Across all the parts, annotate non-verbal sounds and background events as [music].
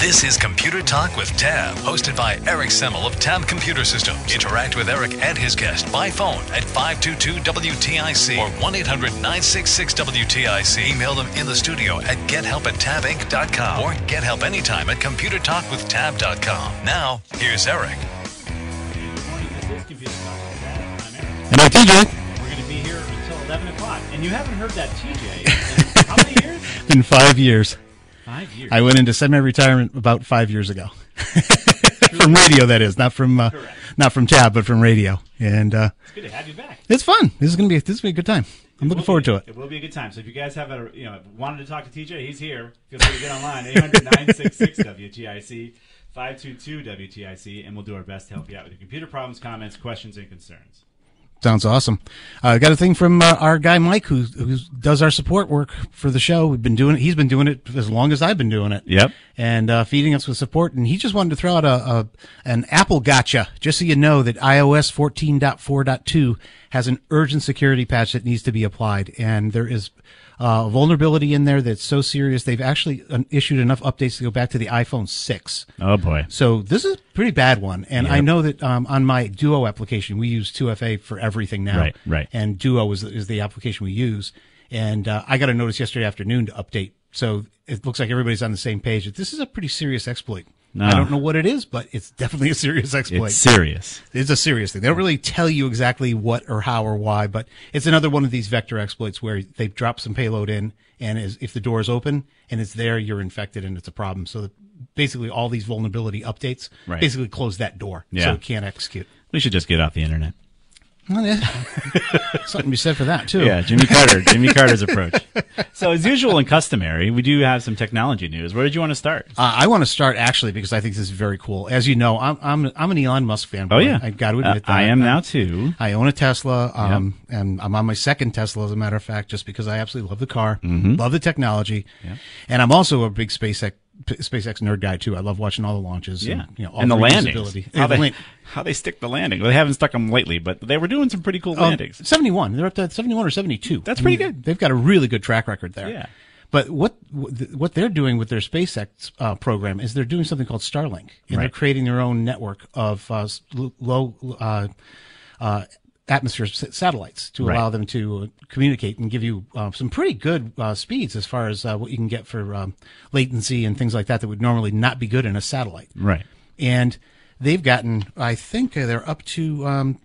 This is Computer Talk with Tab, hosted by Eric Semmel of Tab Computer Systems. Interact with Eric and his guest by phone at 522-WTIC or 1-800-966-WTIC. Email them in the studio at gethelp at tabinc.com or get help anytime at computertalkwithtab.com. Now, here's Eric. And I'm TJ. We're going to be here until 11 o'clock. And you haven't heard that TJ in [laughs] how many years? In five years. Five years. I went into semi-retirement about five years ago. [laughs] from radio, that is, not from uh, not from tab, but from radio. And uh, it's good to have you back. it's fun. This is gonna be this is gonna be a good time. I'm looking forward be- to it. It will be a good time. So if you guys have a, you know, wanted to talk to TJ, he's here. Feel free to get online, 800-966-WTIC, 522-WTIC, and we'll do our best to help you out with your computer problems, comments, questions, and concerns. Sounds awesome. I uh, got a thing from uh, our guy Mike, who who does our support work for the show. We've been doing it. He's been doing it as long as I've been doing it. Yep. And uh, feeding us with support. And he just wanted to throw out a, a an Apple gotcha, just so you know that iOS 14.4.2 has an urgent security patch that needs to be applied, and there is. Uh, a vulnerability in there that's so serious they've actually uh, issued enough updates to go back to the iPhone 6. Oh boy. So this is a pretty bad one, and I know that um, on my Duo application we use 2FA for everything now. Right, right. And Duo is is the application we use, and uh, I got a notice yesterday afternoon to update. So it looks like everybody's on the same page. This is a pretty serious exploit. No. I don't know what it is, but it's definitely a serious exploit. It's serious. It's a serious thing. They don't really tell you exactly what or how or why, but it's another one of these vector exploits where they drop some payload in, and is, if the door is open and it's there, you're infected and it's a problem. So basically, all these vulnerability updates Right. basically close that door, so it can't execute. We should just get off the internet. Well, yeah. [laughs] Something to be said for that too. Yeah, Jimmy Carter. Jimmy Carter's approach. [laughs] So, as usual and customary, we do have some technology news. Where did you want to start? Uh, I want to start actually because I think this is very cool. As you know, I'm I'm I'm an Elon Musk fanboy. Oh yeah, I got to admit Uh, I that. am now too. I own a Tesla, um, and I'm on my second Tesla, as a matter of fact, just because I absolutely love the car, Mm-hmm. love the technology, and I'm also a big SpaceX P- SpaceX nerd guy too. I love watching all the launches, Yeah, and, you know, all and the landings. How they, land- how they stick the landing. They haven't stuck them lately, but they were doing some pretty cool Oh, landings. 71. They're up to 71 or 72. That's I pretty mean, good. They've got a really good track record there. Yeah. But what what they're doing with their SpaceX uh, program is they're doing something called Starlink, and they're creating their own network of uh, low uh, uh, atmosphere s- satellites to Right. allow them to uh, communicate and give you uh, some pretty good uh, speeds as far as uh, what you can get for um, latency and things like that that would normally not be good in a satellite Right. and they've gotten i think uh, they're up to um,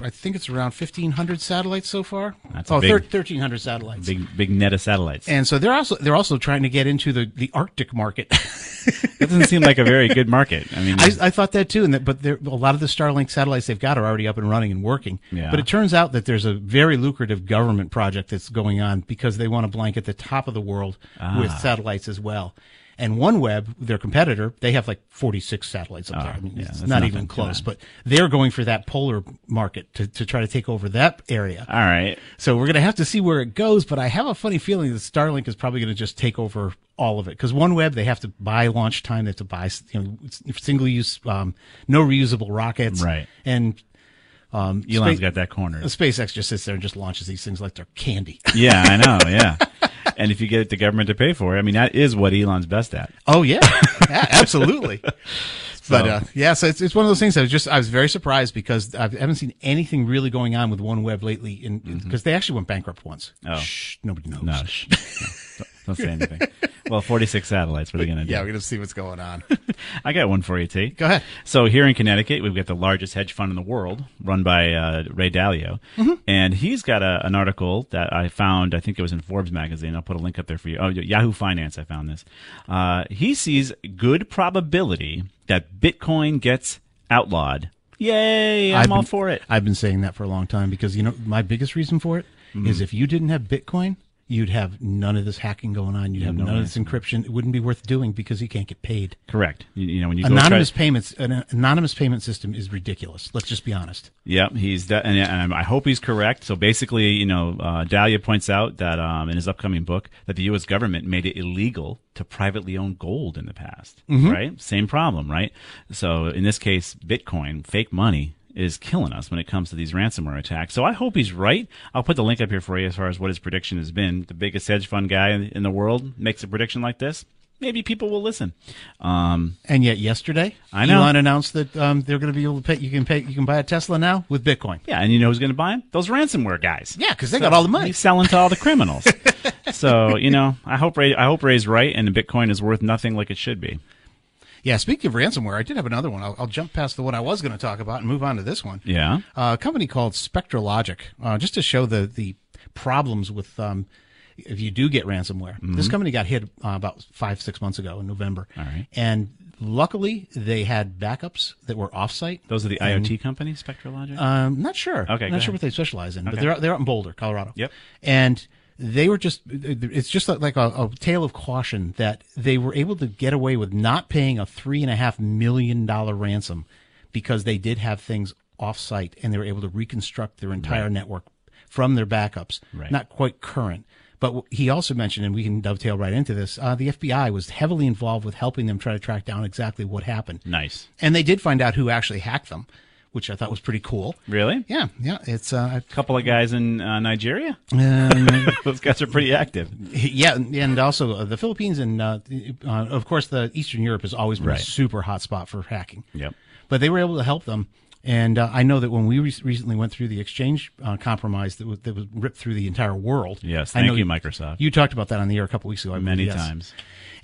i think it's around 1500 satellites so far That's a oh big- thir- 1300 satellites Big big net of satellites. and so they're also they're also trying to get into the, the arctic market [laughs] that doesn't seem like a very good market. I mean, I, I thought that too, and that, but there, a lot of the Starlink satellites they've got are already up and running and working. Yeah. But it turns out that there's a very lucrative government project that's going on because they want to blanket the top of the world with Ah. satellites as well. And OneWeb, their competitor, they have like 46 satellites up Oh, there. I mean, yeah, it's not even close, but they're going for that polar market to, to try to take over that area. all right. So we're going to have to see where it goes, but I have a funny feeling that Starlink is probably going to just take over all of it because OneWeb they have to buy launch time, they have to buy you know single use, um, no reusable rockets, Right. And um, Elon's Spa- got that cornered. SpaceX just sits there and just launches these things like they're candy. Yeah, I know. Yeah. [laughs] [laughs] and if you get the government to pay for it, I mean, that is what Elon's best at. Oh yeah, Yeah, absolutely. [laughs] But uh, yeah, so it's, it's one of those things. I was just I was very surprised because I haven't seen anything really going on with OneWeb lately, because they actually went bankrupt once. Oh. Shh, nobody knows. No. [laughs] Don't say anything. well, 46 satellites. What are they going to do? Yeah, we're going to see what's going on. [laughs] I got one for you, T. Go ahead. So here in Connecticut, we've got the largest hedge fund in the world, run by uh, Ray Dalio, Mm-hmm. and he's got a, an article that I found. I think it was in Forbes magazine. I'll put a link up there for you. Oh, Yahoo Finance. I found this. Uh, he sees good probability that Bitcoin gets outlawed. Yay! I'm I've all for it. I've been saying that for a long time because you know my biggest reason for it is Mm-hmm. if you didn't have Bitcoin, you'd have none of this hacking going on. You'd have no none of this encryption. It wouldn't be worth doing because you can't get paid. Correct. You, you know when you go Anonymous try, payments, an anonymous payment system is ridiculous. Let's just be honest. Yep, he's de- and, and I hope he's correct. So basically, you know, uh, Dalio points out that um, in his upcoming book that the U.S. government made it illegal to privately own gold in the past. Right, same problem, right? So in this case, Bitcoin, fake money, is killing us when it comes to these ransomware attacks. So I hope he's right. I'll put the link up here for you as far as what his prediction has been. The biggest hedge fund guy in the world makes a prediction like this. Maybe people will listen. Um, And yet yesterday, I know. Elon announced that um, they're going to be able to pay. You can pay. You can buy a Tesla now with Bitcoin. Yeah, and you know who's going to buy them? Those ransomware guys. Yeah, because they got all the money. He's selling to all the criminals. [laughs] so you know, I hope Ray, I hope Ray's right, and the Bitcoin is worth nothing like it should be. Yeah. Speaking of ransomware, I did have another one. I'll, I'll jump past the one I was going to talk about and move on to this one. Yeah. Uh, a company called Spectra Logic, uh, just to show the the problems with um, if you do get ransomware. This company got hit uh, about five six months ago in November. Mm-hmm. All right. and luckily they had backups that were offsite. Those are the And, IoT companies, Spectra Logic. Um, not sure. Okay, not sure ahead. what they specialize in, but they're they're out in Boulder, Colorado. Yep. And they were just it's just like a, a tale of caution that they were able to get away with not paying a three and a half million dollar ransom because they did have things offsite and they were able to reconstruct their entire network from their backups. Right. Not quite current. But he also mentioned, and we can dovetail right into this, uh, the FBI was heavily involved with helping them try to track down exactly what happened. nice. And they did find out who actually hacked them, which I thought was pretty cool. Really? Yeah, yeah. It's uh, A couple of guys in uh, Nigeria. um, [laughs] Those guys are pretty active. yeah, and also uh, the Philippines and uh, uh, of course the Eastern Europe has always been Right. a super hot spot for hacking. Yep. But they were able to help them, and uh, I know that when we re- recently went through the exchange uh, compromise that was, that was ripped through the entire world. Yes, I thank know you, Microsoft. You talked about that on the air a couple weeks ago. I believe, Many yes. times.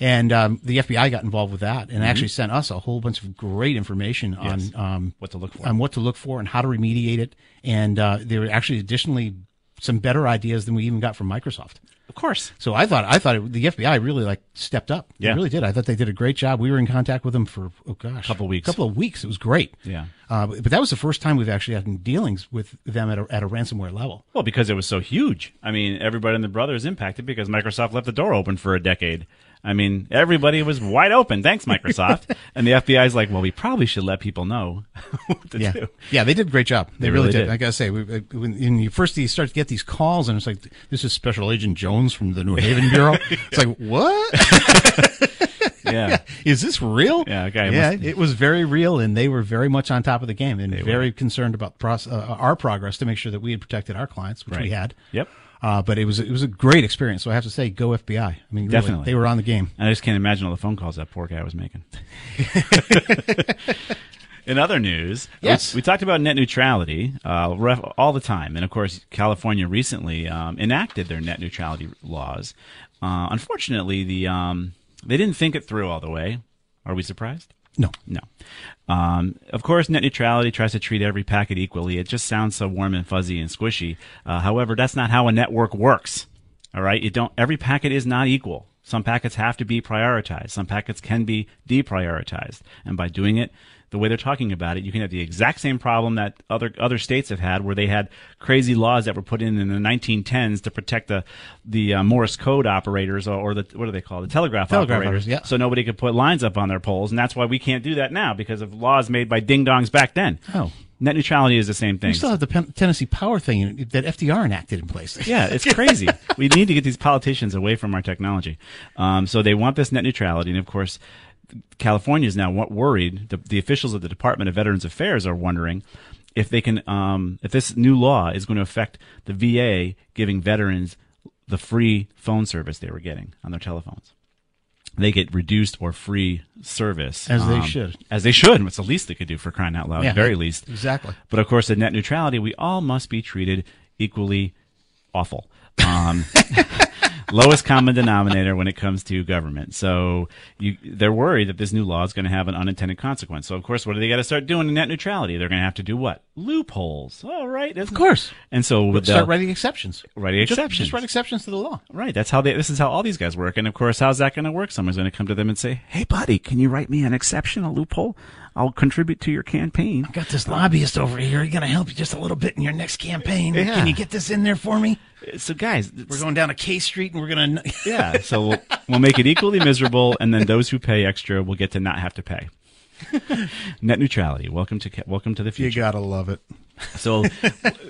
And um, the FBI got involved with that and actually sent us a whole bunch of great information Mm-hmm. Yes. on um, What to look for. on what to look for and how to remediate it. And uh, there were actually additionally some better ideas than we even got from Microsoft. Of course. So I thought I thought it, the FBI really like stepped up. Yeah. They really did. I thought they did a great job. We were in contact with them for oh gosh, a Couple weeks. A couple of weeks. It was great. Yeah. Uh, but, but that was the first time we've actually had dealings with them at a, at a ransomware level. Well, because it was so huge. I mean, everybody and the brother is impacted because Microsoft left the door open for a decade. I mean, everybody was wide open. Thanks, [laughs] Microsoft. and the FBI's like, well, we probably should let people know [laughs] what to Yeah, do. yeah, they did a great job. They, They really, did. did. I gotta say, we, uh, when, when you first you start to get these calls, and it's like, this is Special Agent Jones from the New Haven [laughs] Bureau. It's like, what? Yeah. is this real? Yeah, okay, yeah, must- it was very real, and they were very much on top of the game and very concerned about pros- uh, our progress to make sure that we had protected our clients, which we had. Yep. Uh, but it was it was a great experience. So I have to say, go FBI. I mean, really, Definitely. they were on the game. I just can't imagine all the phone calls that poor guy was making. [laughs] In other news, Yes. we, we talked about net neutrality uh, ref, all the time, and of course, California recently um, enacted their net neutrality laws. Uh, unfortunately, the um, they didn't think it through all the way. Are we surprised? No, No. Um, of course, net neutrality tries to treat every packet equally. It just sounds so warm and fuzzy and squishy. Uh, however, that's not how a network works. All right, you don't. Every packet is not equal. Some packets have to be prioritized. Some packets can be deprioritized. And by doing it the way they're talking about it, you can have the exact same problem that other other states have had, where they had crazy laws that were put in in the 1910s to protect the the uh, Morse code operators or, or the what do they call the telegraph, Telegraph operators, operators, yeah. so nobody could put lines up on their poles, and that's why we can't do that now because of laws made by ding dongs back then. Oh. net neutrality is the same thing. we still have the Pen- Tennessee Power thing that FDR enacted in place. [laughs] Yeah, it's crazy. we need to get these politicians away from our technology. Um, so they want this net neutrality, and of course, California is now worried. The, the officials of the Department of Veterans Affairs are wondering if they can, um, if this new law is going to affect the VA giving veterans the free phone service they were getting on their telephones. They get reduced or free service, As they um, should. As they should. It's the least they could do for crying out loud. Yeah, very least. exactly. But of course, at net neutrality, we all must be treated equally awful. Um, [laughs] lowest common denominator when it comes to government. So you, they're worried that this new law is going to have an unintended consequence. So of course, what do they got to start doing in net neutrality? They're going to have to do what? Loopholes. Oh, right. Of course. And so with Start writing exceptions. Writing Just- exceptions. Just write exceptions to the law. Right. That's how they. This is how all these guys work. And of course, how's that going to work? Someone's going to come to them and say, "Hey, buddy, can you write me an exception, a loophole? I'll contribute to your campaign." I've got this lobbyist over here. He's going to help you just a little bit in your next campaign. Yeah. Can you get this in there for me? So, guys, We're going down to K Street and we're going [laughs] to. yeah. So we'll, we'll make it equally miserable, and then those who pay extra will get to not have to pay. [laughs] Net neutrality. Welcome to welcome to the You got to love it. So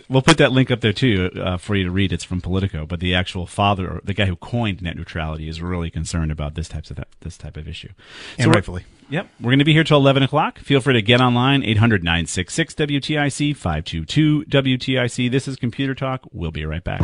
we'll put that link up there too uh, for you to read. It's from Politico, but the actual father, or the guy who coined net neutrality, is really concerned about this types of this type of issue. And we're- rightfully. Yep, we're going to be here till eleven o'clock. Feel free to get online 800-966 WTIC five two two WTIC. This is Computer Talk. We'll be right back.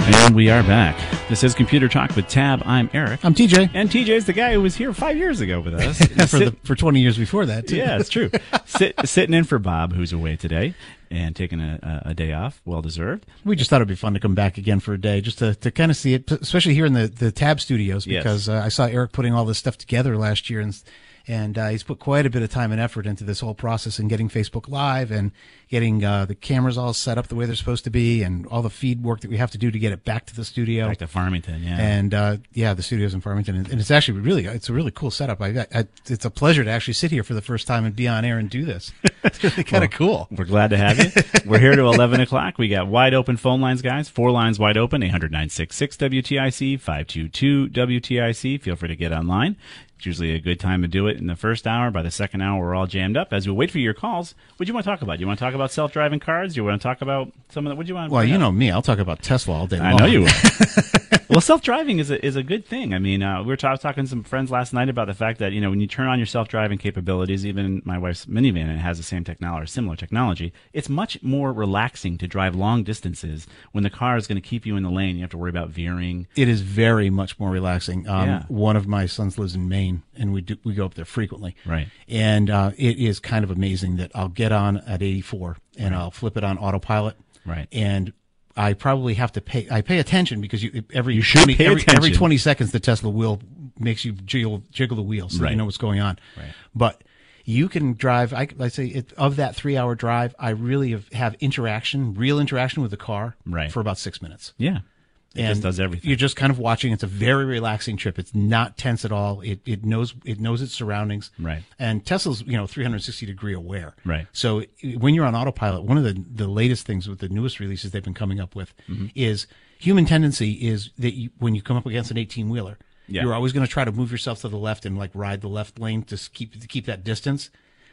And we are back. This is Computer Talk with Tab. I'm Eric. I'm TJ. And TJ's the guy who was here five years ago with us. [laughs] for, the, for 20 years before that, too. yeah, it's true. [laughs] Sit, sitting in for Bob, who's away today and taking a, a, day off, well deserved. We just thought it'd be fun to come back again for a day, just to, to kind of see it, especially here in the, the Tab Studios, Yes. because uh, I saw Eric putting all this stuff together last year, and and uh, he's put quite a bit of time and effort into this whole process and getting Facebook Live and getting uh, the cameras all set up the way they're supposed to be, and all the feed work that we have to do to get it back to the studio. Back to Farmington, yeah. And uh, yeah, the studio's in Farmington, and, and it's actually really it's a really cool setup. I, I it's a pleasure to actually sit here for the first time and be on air and do this. [laughs] It's really kind of cool. We're glad to have you. We're here to [laughs] 11 o'clock. We got wide open phone lines, guys. Four lines wide open 800 966 WTIC, 522 WTIC. Feel free to get online. It's usually a good time to do it in the first hour. By the second hour, we're all jammed up. As we wait for your calls, what do you want to talk about? Do you want to talk about self driving cars? Do you want to talk about some of the. What do you want? to Well, you know me. I'll talk about Tesla all day long. I know you will. [laughs] well, self driving is a, is a good thing. I mean, uh, we were ta- talking to some friends last night about the fact that you know when you turn on your self driving capabilities, even my wife's minivan it has the same technology or similar technology. It's much more relaxing to drive long distances when the car is going to keep you in the lane. You have to worry about veering. It is very much more relaxing. Um, Yeah. One of my sons lives in Maine, and we do, we go up there frequently. Right. And uh, it is kind of amazing that I'll get on at 84 and I'll flip it on autopilot. Right. And I probably have to pay. I pay attention because you every You should 20, pay every, every 20 seconds the Tesla wheel makes you jiggle jiggle the wheel so Right. you know what's going on. Right. But you can drive. I, I say it, of that three hour drive, I really have, have interaction, real interaction with the car, Right. for about six minutes. Yeah, it just does everything. You're just kind of watching. It's a very relaxing trip. It's not tense at all. It it knows it knows its surroundings. Right. And Tesla's you know 360 degree aware. Right. So when you're on autopilot, one of the the latest things with the newest releases they've been coming up with Mm-hmm. is human tendency is that you, when you come up against an 18 wheeler, Yeah. you're always going to try to move yourself to the left and like ride the left lane to keep to keep that distance.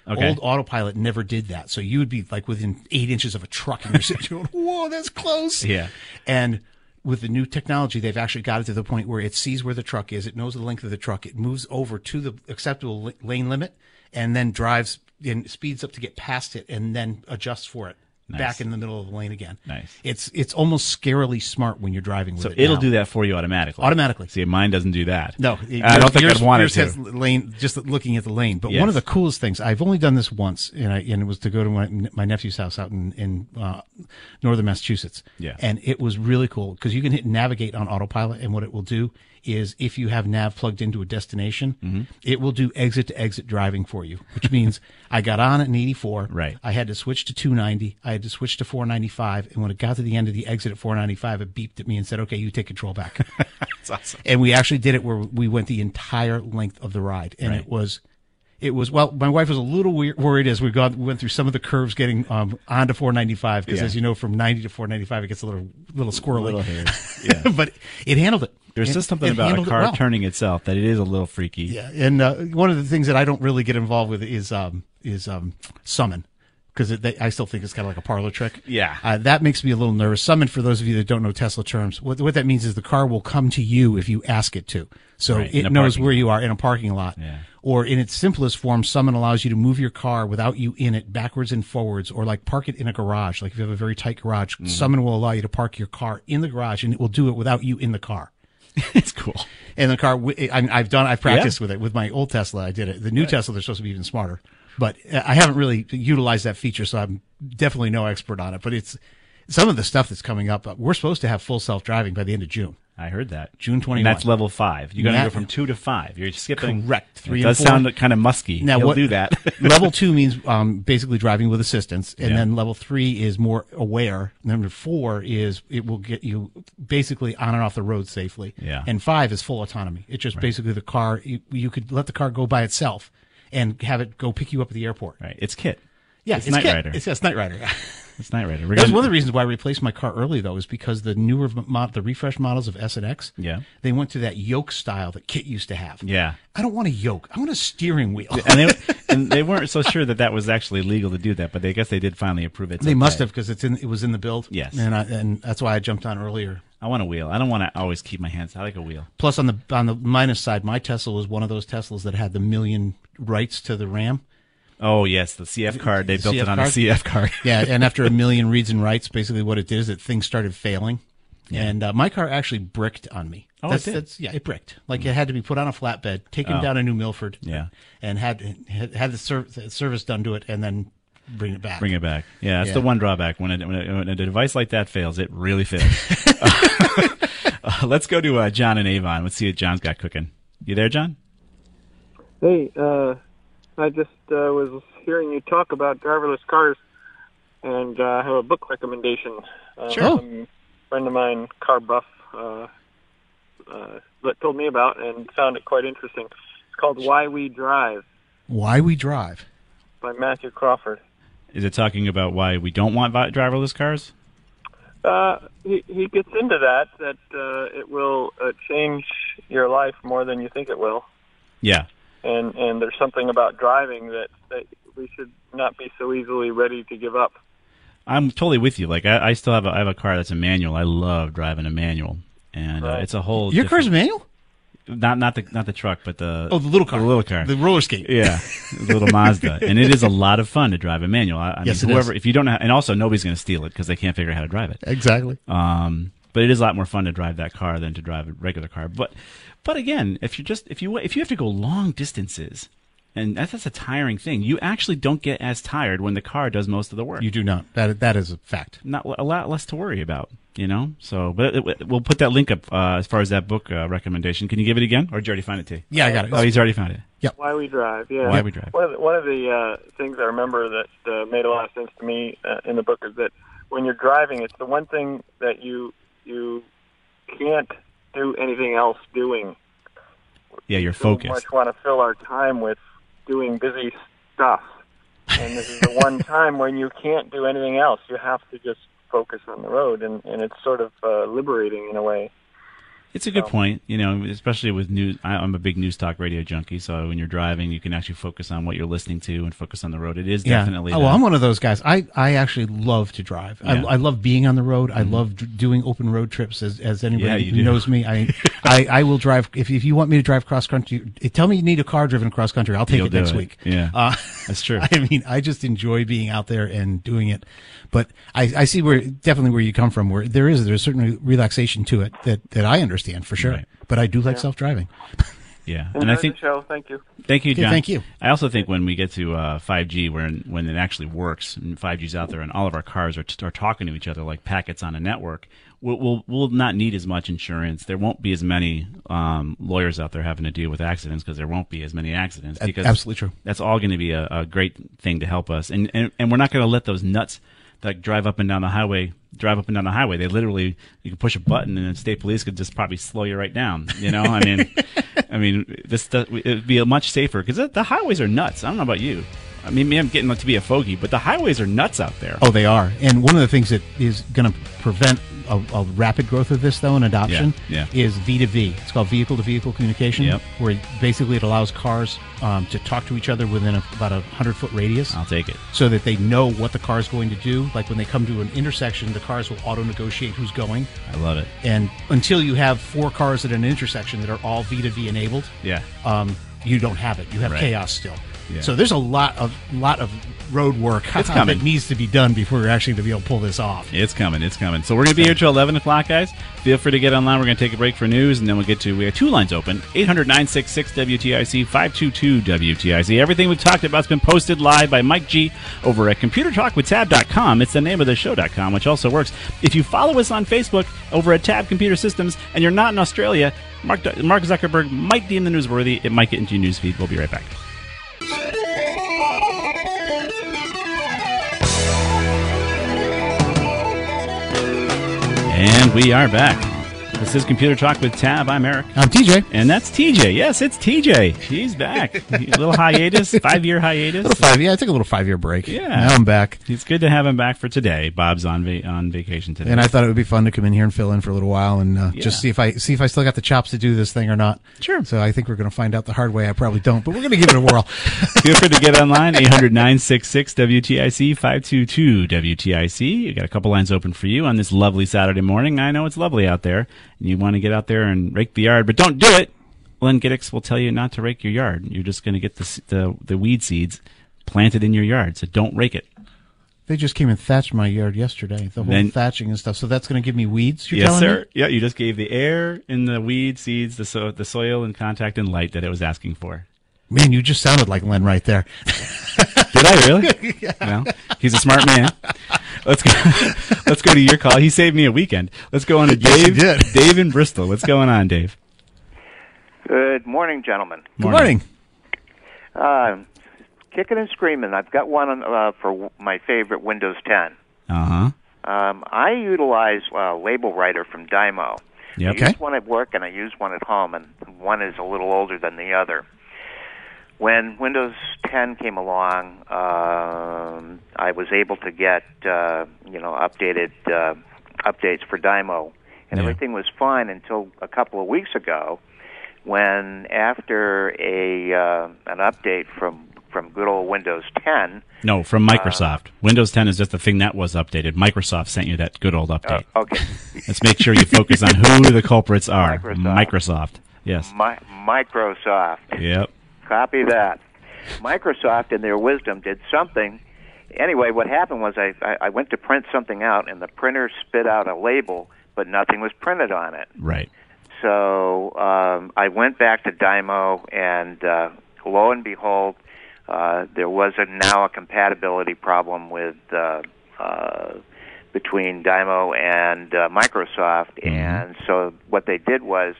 Okay. Old autopilot never did that. So you would be like within eight inches of a truck and [laughs] you're sitting going, whoa, that's close. Yeah. And with the new technology, they've actually got it to the point where it sees where the truck is. It knows the length of the truck. It moves over to the acceptable lane limit and then drives and speeds up to get past it and then adjusts for it Nice. back in the middle of the lane again. Nice. It's, it's almost scarily smart when you're driving with so it. it'll now. do that for you automatically. Automatically. See, mine doesn't do that. No, I don't think yours, I'd want yours it has to. lane just looking at the lane. But Yes. one of the coolest things I've only done this once, and I and it was to go to my my nephew's house out in in uh, northern Massachusetts. Yeah. and it was really cool because you can hit navigate on autopilot, and what it will do is if you have nav plugged into a destination, Mm-hmm. it will do exit to exit driving for you, which means I got on at an 84. Right. I had to switch to 290. I had to switch to 495, and when it got to the end of the exit at 495, it beeped at me and said, "Okay, you take control back." [laughs] That's awesome. and we actually did it where we went the entire length of the ride, and Right. it was, it was well. My wife was a little weird, worried as we got we went through some of the curves getting um, onto 495 because, Yeah. as you know, from 90 to 495 it gets a little little squirrely. Little. [laughs] Yeah. but it handled it. There's It- just something about a car well. turning itself that it is a little freaky. Yeah, and uh, one of the things that I don't really get involved with is um, is um, summon because I still think it's kind of like a parlor trick. Yeah. uh, that makes me a little nervous. Summon, for those of you that don't know Tesla terms, what what that means is the car will come to you if you ask it to. So Right, it knows where lot. you are in a parking lot. Yeah. Or in its simplest form, summon allows you to move your car without you in it backwards and forwards, or like park it in a garage. Like if you have a very tight garage, Mm-hmm. summon will allow you to park your car in the garage, and it will do it without you in the car. [laughs] it's cool. And the car, I, I've done, I've practiced Yeah. with it with my old Tesla. I did it. The new Tesla, they're supposed to be even smarter. but uh, I haven't really utilized that feature, so I'm definitely no expert on it. But it's some of the stuff that's coming up. Uh, we're supposed to have full self driving by the end of June. I heard that. June 21. And that's level five. You're going to go from two to five. You're skipping. Correct. Three It does four. sound kind of musky. Now He'll what do that. [laughs] level two means um, basically driving with assistance, and Yeah. then level three is more aware. Number four is it will get you basically on and off the road safely. Yeah. And five is full autonomy. It's just basically the car. You, you could let the car go by itself and have it go pick you up at the airport. right. It's KITT. Yeah, It's it's, Knight Rider. It's, yes, Knight Rider. [laughs] It's Knight Rider. We're That was gonna- one of the reasons why I replaced my car early, though, is because the newer mod, the refresh models of S and X, Yeah. they went to that yoke style that KITT used to have. Yeah. I don't want a yoke. I want a steering wheel. and they [laughs] and they weren't so sure that that was actually legal to do that, but they guess they did finally approve it. They must have because it's in. It was in the build. Yes. and I, and that's why I jumped on earlier. I want a wheel. I don't want to always keep my hands. I like a wheel. Plus, on the on the minus side, my Tesla was one of those Teslas that had the million rights to the RAM. Oh yes, the CF card. They The built CF it on card? a CF card. [laughs] Yeah, and after a [laughs] million reads and writes, basically what it did is that things started failing, yeah. and uh, my car actually bricked on me. Oh, it that's, did? that's yeah, it bricked. Like it had to be put on a flatbed, taken Oh. down to New Milford, Yeah. and had had, had the, ser- the service done to it, and then bring it back. Bring it back. Yeah, that's Yeah. the one drawback. When a, when, a, when a device like that fails, it really fails. [laughs] uh, let's go to uh, John and Avon. Let's see what John's got cooking. You there, John? Hey, uh, I just uh, was hearing you talk about driverless cars, and uh, I have a book recommendation. Uh, Sure. some friend of mine, Car Buff, uh, uh, that told me about and found it quite interesting. It's called Why We Drive Why we drive? by Matthew Crawford. Is it talking about why we don't want driverless cars? Uh, he, he gets into that, that uh, it will uh, change your life more than you think it will. Yeah. And, and there's something about driving that, that we should not be so easily ready to give up. I'm totally with you. Like I, I still have a, I have a car that's a manual. I love driving a manual, and uh, it's a whole. Your car's manual? not not the not the truck, but the Oh, the little car. the little car, The roller skate. yeah, the little Mazda, [laughs] and it is a lot of fun to drive a manual. I, I Yes, mean, whoever is. if you don't, have, and also nobody's going to steal it because they can't figure out how to drive it. Exactly. Um, but it is a lot more fun to drive that car than to drive a regular car. But but again, if you just if you if you have to go long distances, and that's, that's a tiring thing, you actually don't get as tired when the car does most of the work. You do not. That that is a fact. not a lot less to worry about, you know. So, but it, it- we'll put that link up uh, as far as that book uh, recommendation. Can you give it again, or did you already find it too? Yeah, I got it. Oh, he's already found it. Why we drive, yeah. Why We Drive. One of the, one of the uh, things I remember that uh, made a lot of sense to me uh, in the book is that when you're driving, it's the one thing that you you can't do anything else doing. Yeah, you're So focused. much want to fill our time with doing busy stuff, and this is the [laughs] one time when you can't do anything else. You have to just focus on the road, and, and it's sort of uh, liberating in a way. It's a good point, you know, especially with news. I, I'm a big news talk radio junkie, so when you're driving, you can actually focus on what you're listening to and focus on the road. It is definitely. Oh, well, I'm one of those guys. I, I actually love to drive. Yeah. Mm-hmm. I, I love being on the road. I love d- doing open road trips. As, as anybody Yeah, who do. knows me, I, [laughs] I, I will drive. If, if you want me to drive cross country, tell me you need a car driven cross country. I'll take You'll it next it. week. Yeah. Uh, That's true. [laughs] I mean, I just enjoy being out there and doing it. But I, I see where definitely where you come from. Where there is there's certainly relaxation to it that, that I understand for sure. Right. But I do like self driving. [laughs] yeah, Enjoy and I think the show. Thank you. Thank you, Okay, John. thank you. I also think when we get to uh, 5G, when when it actually works, and 5G's out there, and all of our cars are, t- are talking to each other like packets on a network, we'll, we'll we'll not need as much insurance. There won't be as many um, lawyers out there having to deal with accidents because there won't be as many accidents. Because absolutely true. That's all going to be a, a great thing to help us, and and, and we're not going to let those nuts that drive up and down the highway drive up and down the highway. They literally you can push a button and the state police could just probably slow you right down. You know, I mean, [laughs] I mean, this it'd be much safer because the, the highways are nuts. I don't know about you. I mean, I'm getting to be a fogey, but the highways are nuts out there. Oh, they are. And one of the things that is going to prevent a, a rapid growth of this, though, and adoption, Yeah, is V to V. It's called vehicle to vehicle communication, Yep. where basically it allows cars um, to talk to each other within a, about a hundred foot radius, I'll take it. so that they know what the car is going to do. Like when they come to an intersection, the cars will auto negotiate who's going. I love it. And until you have four cars at an intersection that are all V to V enabled, Yeah. um, you don't have it. You have Right. chaos still. Yeah. So there's a lot of lot of road work [laughs] that needs to be done before we're actually going to be able to pull this off. It's coming. It's coming. So we're going to be here till 11 o'clock, guys. Feel free to get online. We're going to take a break for news, and then we'll get to. We have two lines open 800 966 WTIC, 522 WTIC. Everything we've talked about has been posted live by Mike G over at ComputerTalkWithTab.com. It's the name of the show.com, which also works. If you follow us on Facebook over at Tab Computer Systems and you're not in Australia, Mark, Mark Zuckerberg might deem the newsworthy. It might get into your newsfeed. We'll be right back. And we are back. This is Computer Talk with Tab. I'm Eric. I'm TJ. And that's TJ. Yes, it's TJ. He's back. [laughs] a little hiatus, five year hiatus. little five, yeah, I took a little five year break. Yeah. Now I'm back. It's good to have him back for today. Bob's on va- on vacation today. And I thought it would be fun to come in here and fill in for a little while and uh, Yeah. just see if I see if I still got the chops to do this thing or not. Sure. So I think we're going to find out the hard way. I probably don't, but we're going to give it a whirl. [laughs] Feel free to get online, 800 966 WTIC, 522 WTIC. You got a couple lines open for you on this lovely Saturday morning. I know it's lovely out there, and you want to get out there and rake the yard, but don't do it. Len Giddix will tell you not to rake your yard. You're just going to get the, the, the weed seeds planted in your yard, so don't rake it. They just came and thatched my yard yesterday. The whole Then- thatching and stuff. So that's going to give me weeds. You're yes, telling sir. me? Yeah, you just gave the air and the weed seeds, the, so, the soil and contact and light that it was asking for. Man, you just sounded like Len right there. [laughs] Did I really? [laughs] Well, he's a smart man. Let's go. [laughs] let's go to your call. He saved me a weekend. Let's go on to Dave. did. [laughs] Dave in Bristol. What's going on, Dave? Good morning, gentlemen. Good morning. Uh, kicking and screaming. I've got one on, uh, for my favorite Windows 10. Uh huh. Um, I utilize uh, Label Writer from Dymo. Yep. I Okay. use one at work and I use one at home, and one is a little older than the other. When Windows 10 came along, um, I was able to get uh, you know updated uh, updates for Dymo, and Yeah. everything was fine until a couple of weeks ago, when after a uh, an update from from good old Windows 10, No, from Microsoft. Windows 10 is just the thing that was updated. Microsoft sent you that good old update. okay, [laughs] Let's make sure you focus on who the culprits are. Microsoft. Microsoft. Yes. Mi- Microsoft. Yep. Copy that. Microsoft, in their wisdom, did something. Anyway, what happened was I, I, went to print something out, and the printer spit out a label, but nothing was printed on it. Right. So um, I went back to Dymo, and uh, lo and behold, uh, there was a, now a compatibility problem with uh, uh, between Dymo and uh, Microsoft, and so what they did was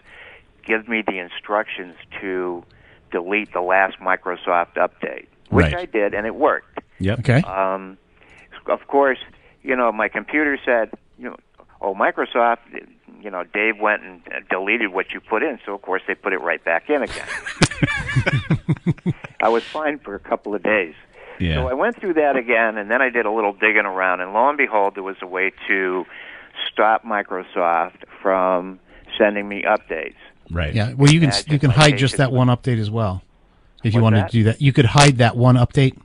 give me the instructions to delete the last Microsoft update, which Right. I did, and it worked. Yep. Okay. Um, of course, you know, my computer said, you know, oh, Microsoft, you know, Dave went and uh, deleted what you put in, so of course they put it right back in again. [laughs] I was fine for a couple of days. Yeah. So I went through that again, and then I did a little digging around, and lo and behold, there was a way to stop Microsoft from sending me updates. Right. Yeah. Well, you can Yeah, you can hide just that one update as well. If you What's wanted to do that, you could hide that one update.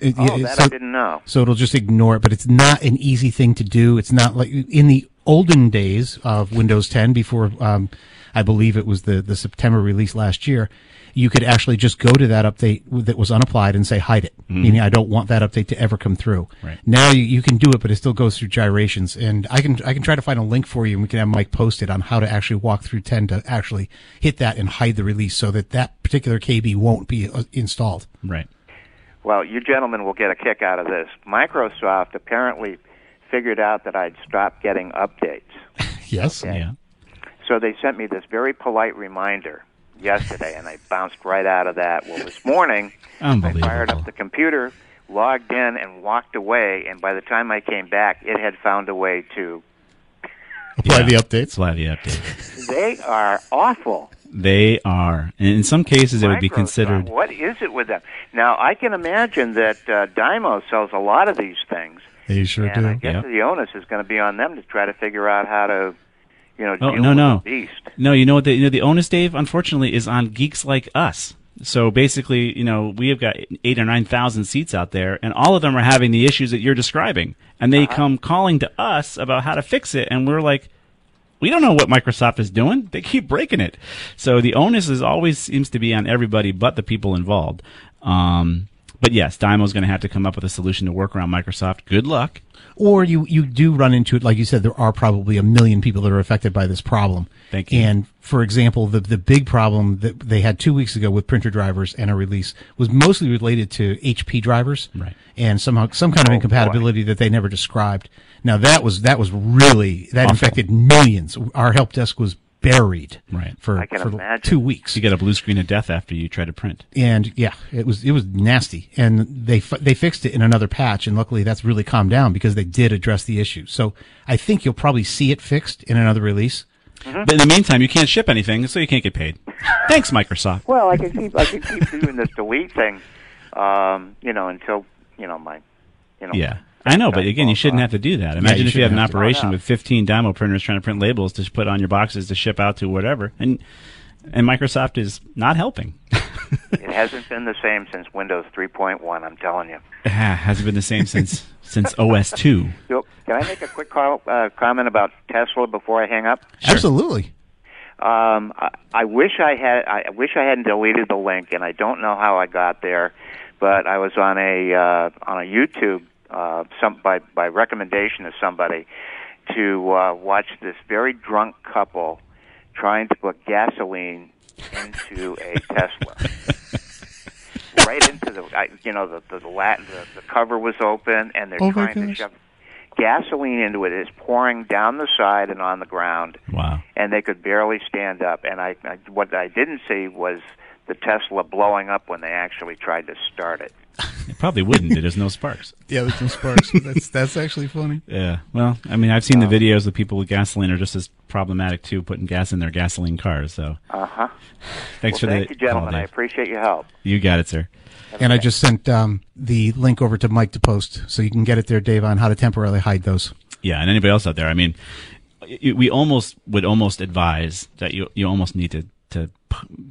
It- Oh, it- that so, I didn't know. so it'll just ignore it, but it's not an easy thing to do. It's not like in the olden days of Windows 10 before, um, I believe it was the, the September release last year. You could actually just go to that update that was unapplied and say hide it, meaning I don't want that update to ever come through. Right. Now you, you can do it, but it still goes through gyrations. And I can I can try to find a link for you, and we can have Mike post it on how to actually walk through 10 to actually hit that and hide the release, so that that particular KB won't be uh, installed. Right. Well, you gentlemen will get a kick out of this. Microsoft apparently figured out that I'd stopped getting updates. [laughs] Yes. Yeah. So they sent me this very polite reminder yesterday, and I bounced right out of that. Well, this morning, I fired up the computer, logged in, and walked away. And by the time I came back, it had found a way to. Apply Yeah. the updates. Apply the updates. They are awful. They are. And in some cases, it would be considered. What is it with them? Now, I can imagine that uh, Dymo sells a lot of these things. They sure and I do. guess Yep. the onus is going to be on them to try to figure out how to, you know, Oh deal no with no the beast. no! You know what? The, you know the onus, Dave, unfortunately, is on geeks like us. So basically, you know, we have got eight or nine thousand seats out there, and all of them are having the issues that you're describing, and they come calling to us about how to fix it, and we're like, we don't know what Microsoft is doing. They keep breaking it. So the onus is always seems to be on everybody but the people involved. Um, but yes, Dymo's going to have to come up with a solution to work around Microsoft. Good luck. Or you, you do run into it, like you said, there are probably a million people that are affected by this problem. Thank you. And for example, the, the big problem that they had two weeks ago with printer drivers and a release was mostly related to HP drivers. Right. And somehow, some kind of Oh, incompatibility that they never described. Now that was, that was really, that Awful. infected millions. Our help desk was buried. Right. For, I can for imagine. two weeks. You get a blue screen of death after you try to print. and yeah, it was it was nasty, and they they fixed it in another patch, and luckily that's really calmed down because they did address the issue. So I think you'll probably see it fixed in another release. But in the meantime, you can't ship anything, so you can't get paid. Thanks, Microsoft. Well, I can keep I can keep doing this delete thing, um, you know, until you know my, you know. Yeah. I know, but again, you shouldn't have to do that. Imagine you if you had an shouldn't have to. operation No, no. with 15 Dymo printers trying to print labels to put on your boxes to ship out to whatever, and and Microsoft is not helping. [laughs] It hasn't been the same since Windows 3.1. I'm telling you. Ah, Hasn't been the same since [laughs] since OS 2. So, can I make a quick call, uh, comment about Tesla before I hang up? Absolutely. Um, I, I wish I had. I wish I hadn't deleted the link, and I don't know how I got there. But I was on a uh, on a YouTube uh, some by by recommendation of somebody to uh, watch this very drunk couple trying to put gasoline into a [laughs] Tesla. right into the, I, you know, the the, the, la- the the cover was open, and they're Oh trying to shove gasoline into it. It's pouring down the side and on the ground Wow. and they could barely stand up. And I, I what I didn't see was the Tesla blowing up when they actually tried to start it. It probably wouldn't. There's no sparks. [laughs] Yeah, there's no sparks. that's that's actually funny. Yeah. Well, I mean, I've seen the videos of people with gasoline are just as problematic too, putting gas in their gasoline cars. So Uh huh. [sighs] thanks well, for thank the Thank you, gentlemen. call, I appreciate your help. You got it, sir. And I just sent um, the link over to Mike to post, so you can get it there, Dave, on how to temporarily hide those. Yeah, and anybody else out there, I mean, we almost would almost advise that you you almost need to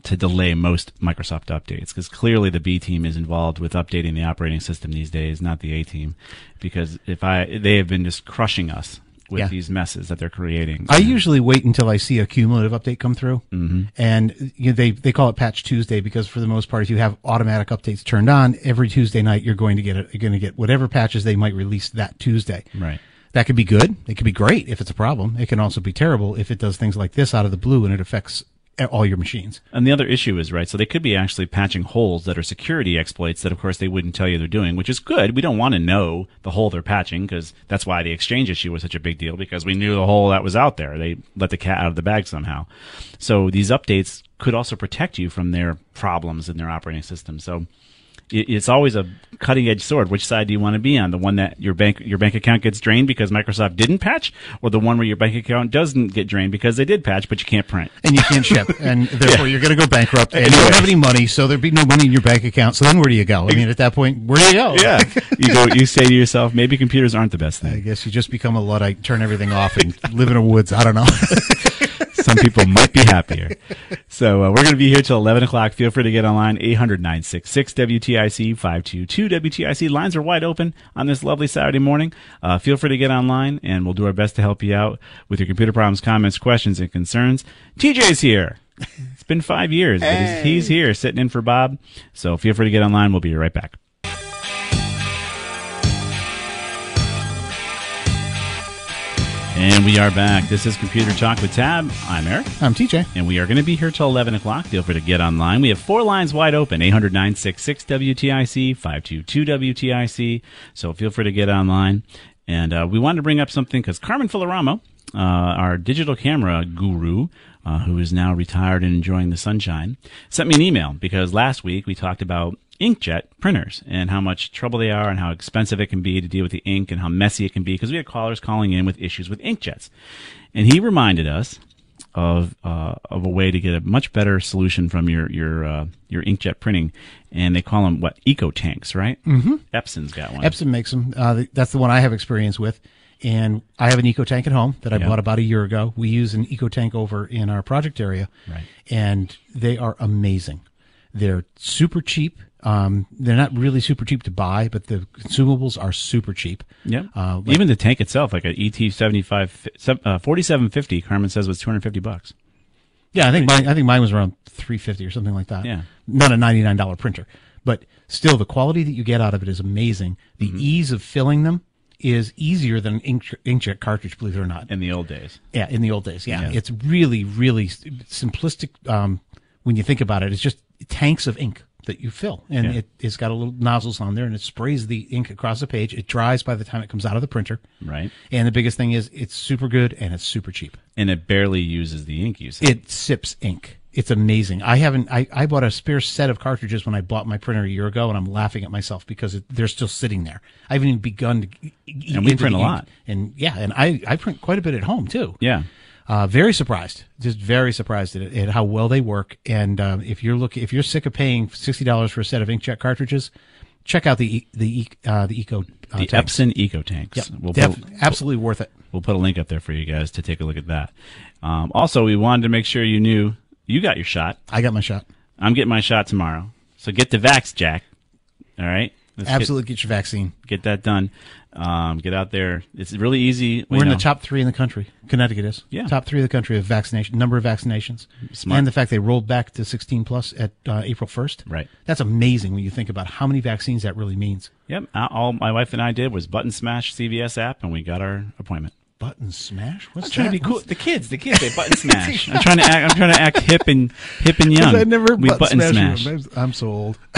to delay most Microsoft updates because clearly the B team is involved with updating the operating system these days, not the A team, because if I they have been just crushing us with Yeah. these messes that they're creating. I usually wait until I see a cumulative update come through, mm-hmm. and you know, they they call it Patch Tuesday because for the most part, if you have automatic updates turned on every Tuesday night, you're going to get it. You're going to get whatever patches they might release that Tuesday. right. That could be good. It could be great if it's a problem. It can also be terrible if it does things like this out of the blue and it affects all your machines. And the other issue is, right, so they could be actually patching holes that are security exploits that, of course, they wouldn't tell you they're doing, which is good. We don't want to know the hole they're patching because that's why the exchange issue was such a big deal because we knew the hole that was out there. They let the cat out of the bag somehow. So these updates could also protect you from their problems in their operating system. So it's always a cutting edge sword. Which side do you want to be on? The one that your bank your bank account gets drained because Microsoft didn't patch, or the one where your bank account doesn't get drained because they did patch, but you can't print. And you can't ship, [laughs] and therefore you're going to go bankrupt, and you don't have any money, so there'd be no money in your bank account. So then where do you go? I mean, at that point, where do you go? yeah. [laughs] You go. You say to yourself, maybe computers aren't the best thing. I guess you just become a luddite, turn everything off, and live in the woods. I don't know. [laughs] Some people might be happier. So uh, we're going to be here till 11 o'clock. Feel free to get online, 800 966 WTIC 522 WTIC. Lines are wide open on this lovely Saturday morning. Uh, feel free to get online, and we'll do our best to help you out with your computer problems, comments, questions, and concerns. TJ's here. It's been five years, but he's, he's here sitting in for Bob. So feel free to get online. We'll be right back. And we are back. This is Computer Talk with Tab. I'm Eric. I'm TJ. And we are going to be here till 11 o'clock. Feel free to get online. We have four lines wide open 800 966 WTIC, 522 WTIC. So feel free to get online. And uh, we wanted to bring up something because Carmen Filaramo, uh, our digital camera guru, uh, who is now retired and enjoying the sunshine, sent me an email because last week we talked about inkjet printers and how much trouble they are and how expensive it can be to deal with the ink and how messy it can be because we had callers calling in with issues with inkjets. And he reminded us of uh, of a way to get a much better solution from your your uh, your inkjet printing, and they call them what eco tanks, right? Mm-hmm. Epson's got one. Epson makes them. Uh, that's the one I have experience with. And I have an eco tank at home that I Yeah. bought about a year ago. We use an eco tank over in our project area. Right. And they are amazing. They're super cheap. Um, they're not really super cheap to buy, but the consumables are super cheap. Yeah. Uh, like- Even the tank itself, like an ET seventy five uh, forty seven fifty, Carmen says was two hundred fifty bucks. Yeah, I think mine. I think mine was around three fifty or something like that. Yeah. not a ninety nine dollar printer, but still, the quality that you get out of it is amazing. The Mm-hmm. ease of filling them is easier than an ink, inkjet cartridge, believe it or not. In the old days. Yeah, in the old days. Yeah, Yeah. it's really, really simplistic. Um, when you think about it, it's just tanks of ink that you fill, and Yeah. it, it's got a little nozzles on there, and it sprays the ink across the page. It dries by the time it comes out of the printer. Right. And the biggest thing is it's super good and it's super cheap. And it barely uses the ink you said. It sips ink. It's amazing. I haven't. I, I bought a spare set of cartridges when I bought my printer a year ago, and I'm laughing at myself because it, they're still sitting there. I haven't even begun to. e- And we print a lot. and yeah, and I I print quite a bit at home too. Yeah. Uh, very surprised, just very surprised at, at how well they work. And um, if you're looking, if you're sick of paying sixty dollars for a set of inkjet cartridges, check out the the uh, the Eco uh, the tanks. Epson Eco Tanks. Yep, We'll def- put- absolutely worth it. We'll put a link up there for you guys to take a look at that. Um, also, we wanted to make sure you knew you got your shot. I got my shot. I'm getting my shot tomorrow. So get the vax, Jack. All right. Let's get- Absolutely, get, your vaccine. Get, that done. Um, get out there. It's really easy. We're you in know. the top three in the country. Connecticut is. Yeah. Top three of the country of vaccination number of vaccinations. Smart. And the fact they rolled back to 16 plus at uh, April 1st. Right. That's amazing when you think about how many vaccines that really means. Yep. All my wife and I did was button smash CVS app, and we got our appointment. Button smash? What's I'm trying to that? be cool. The kids, the kids, they button [laughs] smash. I'm trying to act. I'm trying to act hip and hip and [laughs] young. I never we button, button smash. smash. I'm so old. [laughs]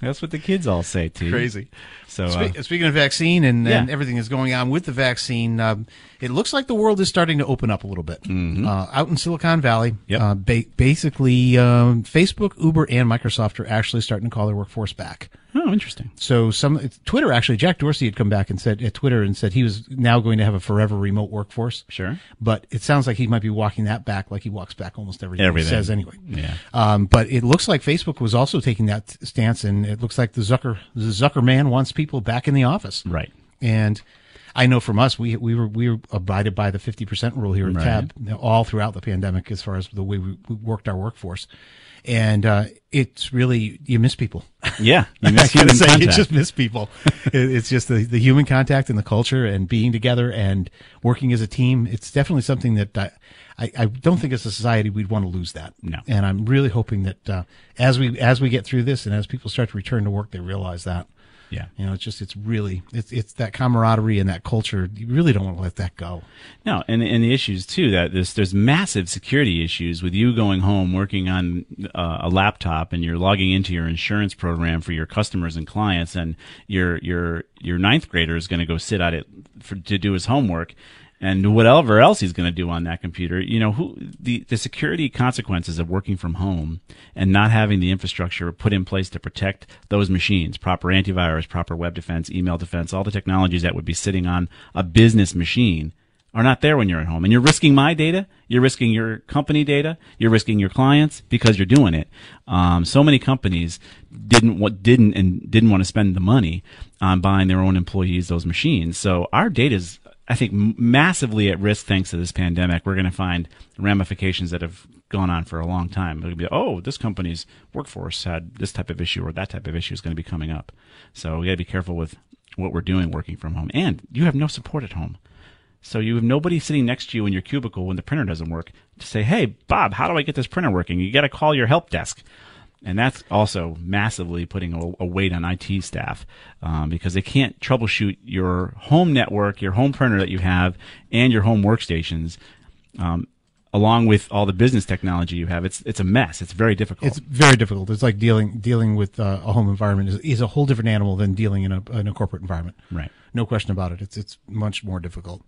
That's what the kids all say too. Crazy. So uh, Spe- speaking of vaccine and, and everything that's going on with the vaccine, um, it looks like the world is starting to open up a little bit. Uh, out in Silicon Valley, Mm-hmm. Yep. uh, ba- basically, um, Facebook, Uber, and Microsoft are actually starting to call their workforce back. oh, interesting. So some Twitter actually, Jack Dorsey had come back and said at Twitter and said he was now going to have a forever remote workforce. Sure. But it sounds like he might be walking that back, like he walks back almost everything, Everything. he says anyway. Yeah. Um, but it looks like Facebook was also taking that stance, and it looks like the Zucker the Zucker man wants people back in the office. Right. And I know from us, we we were we were abided by the fifty percent rule here at Right. Tab you know, all throughout the pandemic, as far as the way we, we worked our workforce. And uh, it's really you miss people. Yeah, you [laughs] miss human say, you just miss people. [laughs] It- it's just the, the human contact and the culture and being together and working as a team. It's definitely something that I, I, I don't think as a society we'd want to lose that. No. And I'm really hoping that uh, as we as we get through this and as people start to return to work, they realize that. Yeah. You know, it's just it's really it's it's that camaraderie and that culture. You really don't want to let that go. No, and and the issues too that there's there's massive security issues with you going home working on uh, a laptop and you're logging into your insurance program for your customers and clients, and your your your ninth grader is going to go sit at it for to do his homework. And whatever else he's going to do on that computer, you know, who the, the security consequences of working from home and not having the infrastructure put in place to protect those machines, proper antivirus, proper web defense, email defense, all the technologies that would be sitting on a business machine are not there when you're at home. And you're risking my data, you're risking your company data, you're risking your clients because you're doing it. Um, so many companies didn't what didn't and didn't want to spend the money on buying their own employees those machines. So our data is, I think, massively at risk thanks to this pandemic. We're going to find ramifications that have gone on for a long time. It'll be, oh, this company's workforce had this type of issue or that type of issue is going to be coming up. So we got to be careful with what we're doing working from home. And you have no support at home. So you have nobody sitting next to you in your cubicle when the printer doesn't work to say, "Hey, Bob, how do I get this printer working?" You got to call your help desk, and that's also massively putting a, a weight on IT staff um, because they can't troubleshoot your home network, your home printer that you have, and your home workstations. Um, along with all the business technology you have, it's it's a mess. It's very difficult. It's very difficult. It's like dealing dealing with uh, a home environment is, is a whole different animal than dealing in a in a corporate environment. Right. No question about it. It's it's much more difficult.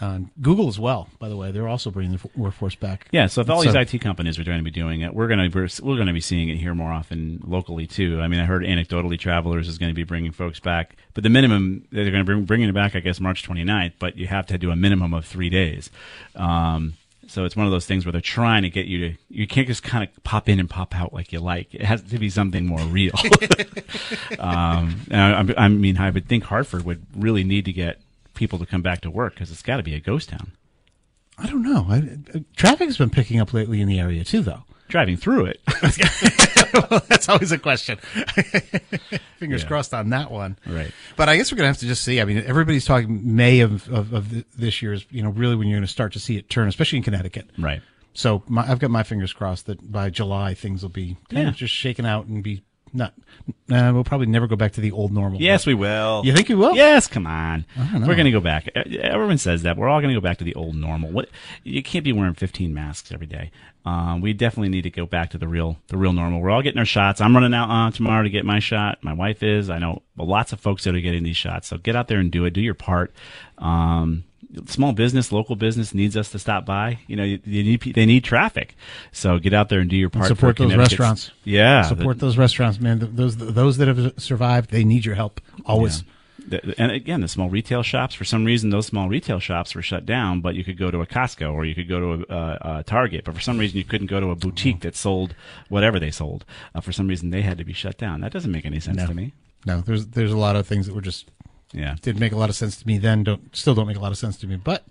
Uh, Google as well, by the way, they're also bringing the workforce back. Yeah, so if all So- these IT companies are going to be doing it, we're going to we're, we're going to be seeing it here more often locally too. I mean, I heard anecdotally Travelers is going to be bringing folks back, but the minimum they're going to bring bringing it back, I guess, March 29th. But you have to do a minimum of three days. Um, so it's one of those things where they're trying to get you to you can't just kind of pop in and pop out like you like. It has to be something more real. [laughs] um, I, I mean, I would think Hartford would really need to get people to come back to work because it's got to be a ghost town. I don't know. I, uh, traffic has been picking up lately in the area too, though. Driving through it. [laughs] well, that's always a question. [laughs] Fingers Yeah. crossed on that one. Right. But I guess we're gonna have to just see. I mean, everybody's talking May of of, of this year is you know really when you're going to start to see it turn, especially in Connecticut. Right. So my, I've got my fingers crossed that by July things will be kind Yeah. of just shaken out and be not. Uh, we'll probably never go back to the old normal. Yes, we will. You think we will? Yes, come on. We're going to go back. Everyone says that. We're all going to go back to the old normal. What you can't be wearing 15 masks every day. Um, we definitely need to go back to the real the real normal. We're all getting our shots. I'm running out uh, tomorrow to get my shot. My wife is. I know lots of folks that are getting these shots. So get out there and do it. Do your part. Um, small business, local business needs us to stop by. You know, you, you need they need traffic. So get out there and do your And part. support for those restaurants. Yeah, support those restaurants, man. Those those that have survived, they need your help always. The- the- and again, the small retail shops. For some reason, those small retail shops were shut down. But you could go to a Costco or you could go to a, a, a Target. But for some reason, you couldn't go to a boutique that sold whatever they sold. Uh, for some reason, they had to be shut down. That doesn't make any sense No. to me. No, there's there's a lot of things that were just Yeah. didn't make a lot of sense to me then. Don't still don't make a lot of sense to me. But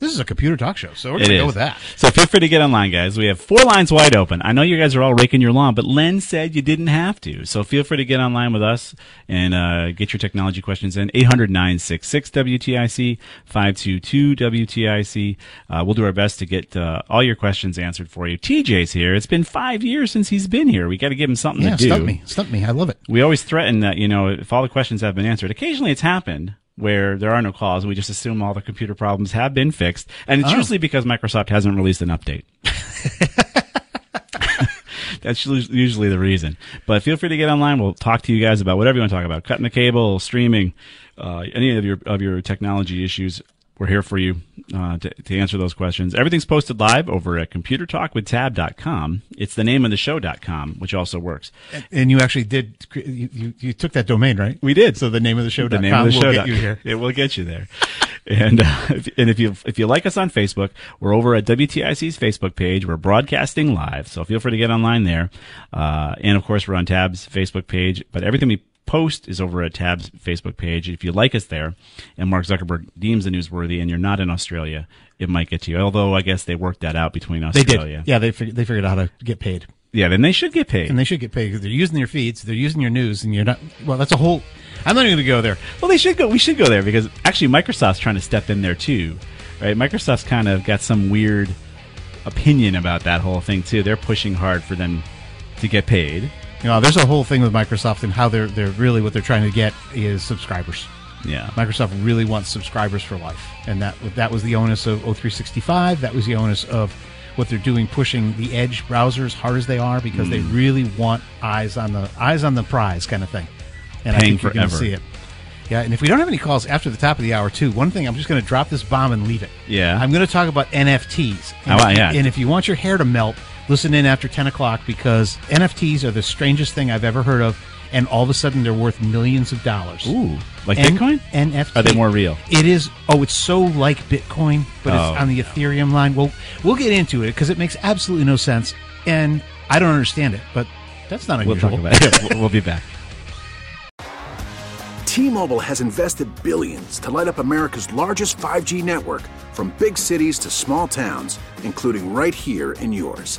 this is a computer talk show, so we're gonna go with that. So feel free to get online, guys. We have four lines wide open. I know you guys are all raking your lawn, but Len said you didn't have to. So feel free to get online with us and uh, get your technology questions in. 800 966 WTIC, 522 WTIC. Uh, we'll do our best to get uh, all your questions answered for you. TJ's here. It's been five years since he's been here. We got to give him something Yeah, to do. stump me, stump me. I love it. We always threaten that, you know, if all the questions have been answered, occasionally it's happened where there are no calls and we just assume all the computer problems have been fixed. And it's Oh. usually because Microsoft hasn't released an update. [laughs] That's usually the reason. But feel free to get online. We'll talk to you guys about whatever you want to talk about. Cutting the cable, streaming, uh, any of your, of your technology issues. We're here for you uh, to, to answer those questions. Everything's posted live over at computertalkwithtab.com. It's the name of the show.com, which also works. And you actually did. You, you, took that domain, right? We did. So the name of the show. the name of the will get you here. It will get you there. And uh, if, and if you if you like us on Facebook, we're over at WTIC's Facebook page. We're broadcasting live, so feel free to get online there. Uh, and of course, we're on Tab's Facebook page. But everything we post is over at Tab's Facebook page. If you like us there, and Mark Zuckerberg deems the newsworthy, and you're not in Australia, it might get to you. Although I guess they worked that out between They did. Yeah, they figured, they figured out how to get paid. Yeah, then they should get paid. And they should get paid because they're using your feeds, they're using your news, and you're not. Well, that's a whole. I'm not even going to go there. Well, they should go. We should go there because actually Microsoft's trying to step in there too, right? Microsoft's kind of got some weird opinion about that whole thing too. They're pushing hard for them to get paid. You know, there's a whole thing with Microsoft and how they're they're really what they're trying to get is subscribers. Yeah. Microsoft really wants subscribers for life, and that that was the onus of O365. That was the onus of what they're doing, pushing the Edge browsers hard as they are because they Mm. really want eyes on the eyes on the prize kind of thing. And I Paying think you're going to see it. Yeah, and if we don't have any calls after the top of the hour, too, one thing I'm just going to drop this bomb and leave it. Yeah. I'm going to talk about NFTs. And, yeah. and if you want your hair to melt, listen in after 10 o'clock because NFTs are the strangest thing I've ever heard of, and all of a sudden they're worth millions of dollars. Ooh, like N- Bitcoin? NFT. Are they more real? It is. Oh, it's so like Bitcoin, but Oh, it's on the Ethereum line. Well, we'll get into it because it makes absolutely no sense, and I don't understand it. But that's not We'll unusual. talk about it. [laughs] We'll- we'll be back. T-Mobile has invested billions to light up America's largest 5G network from big cities to small towns, including right here in yours.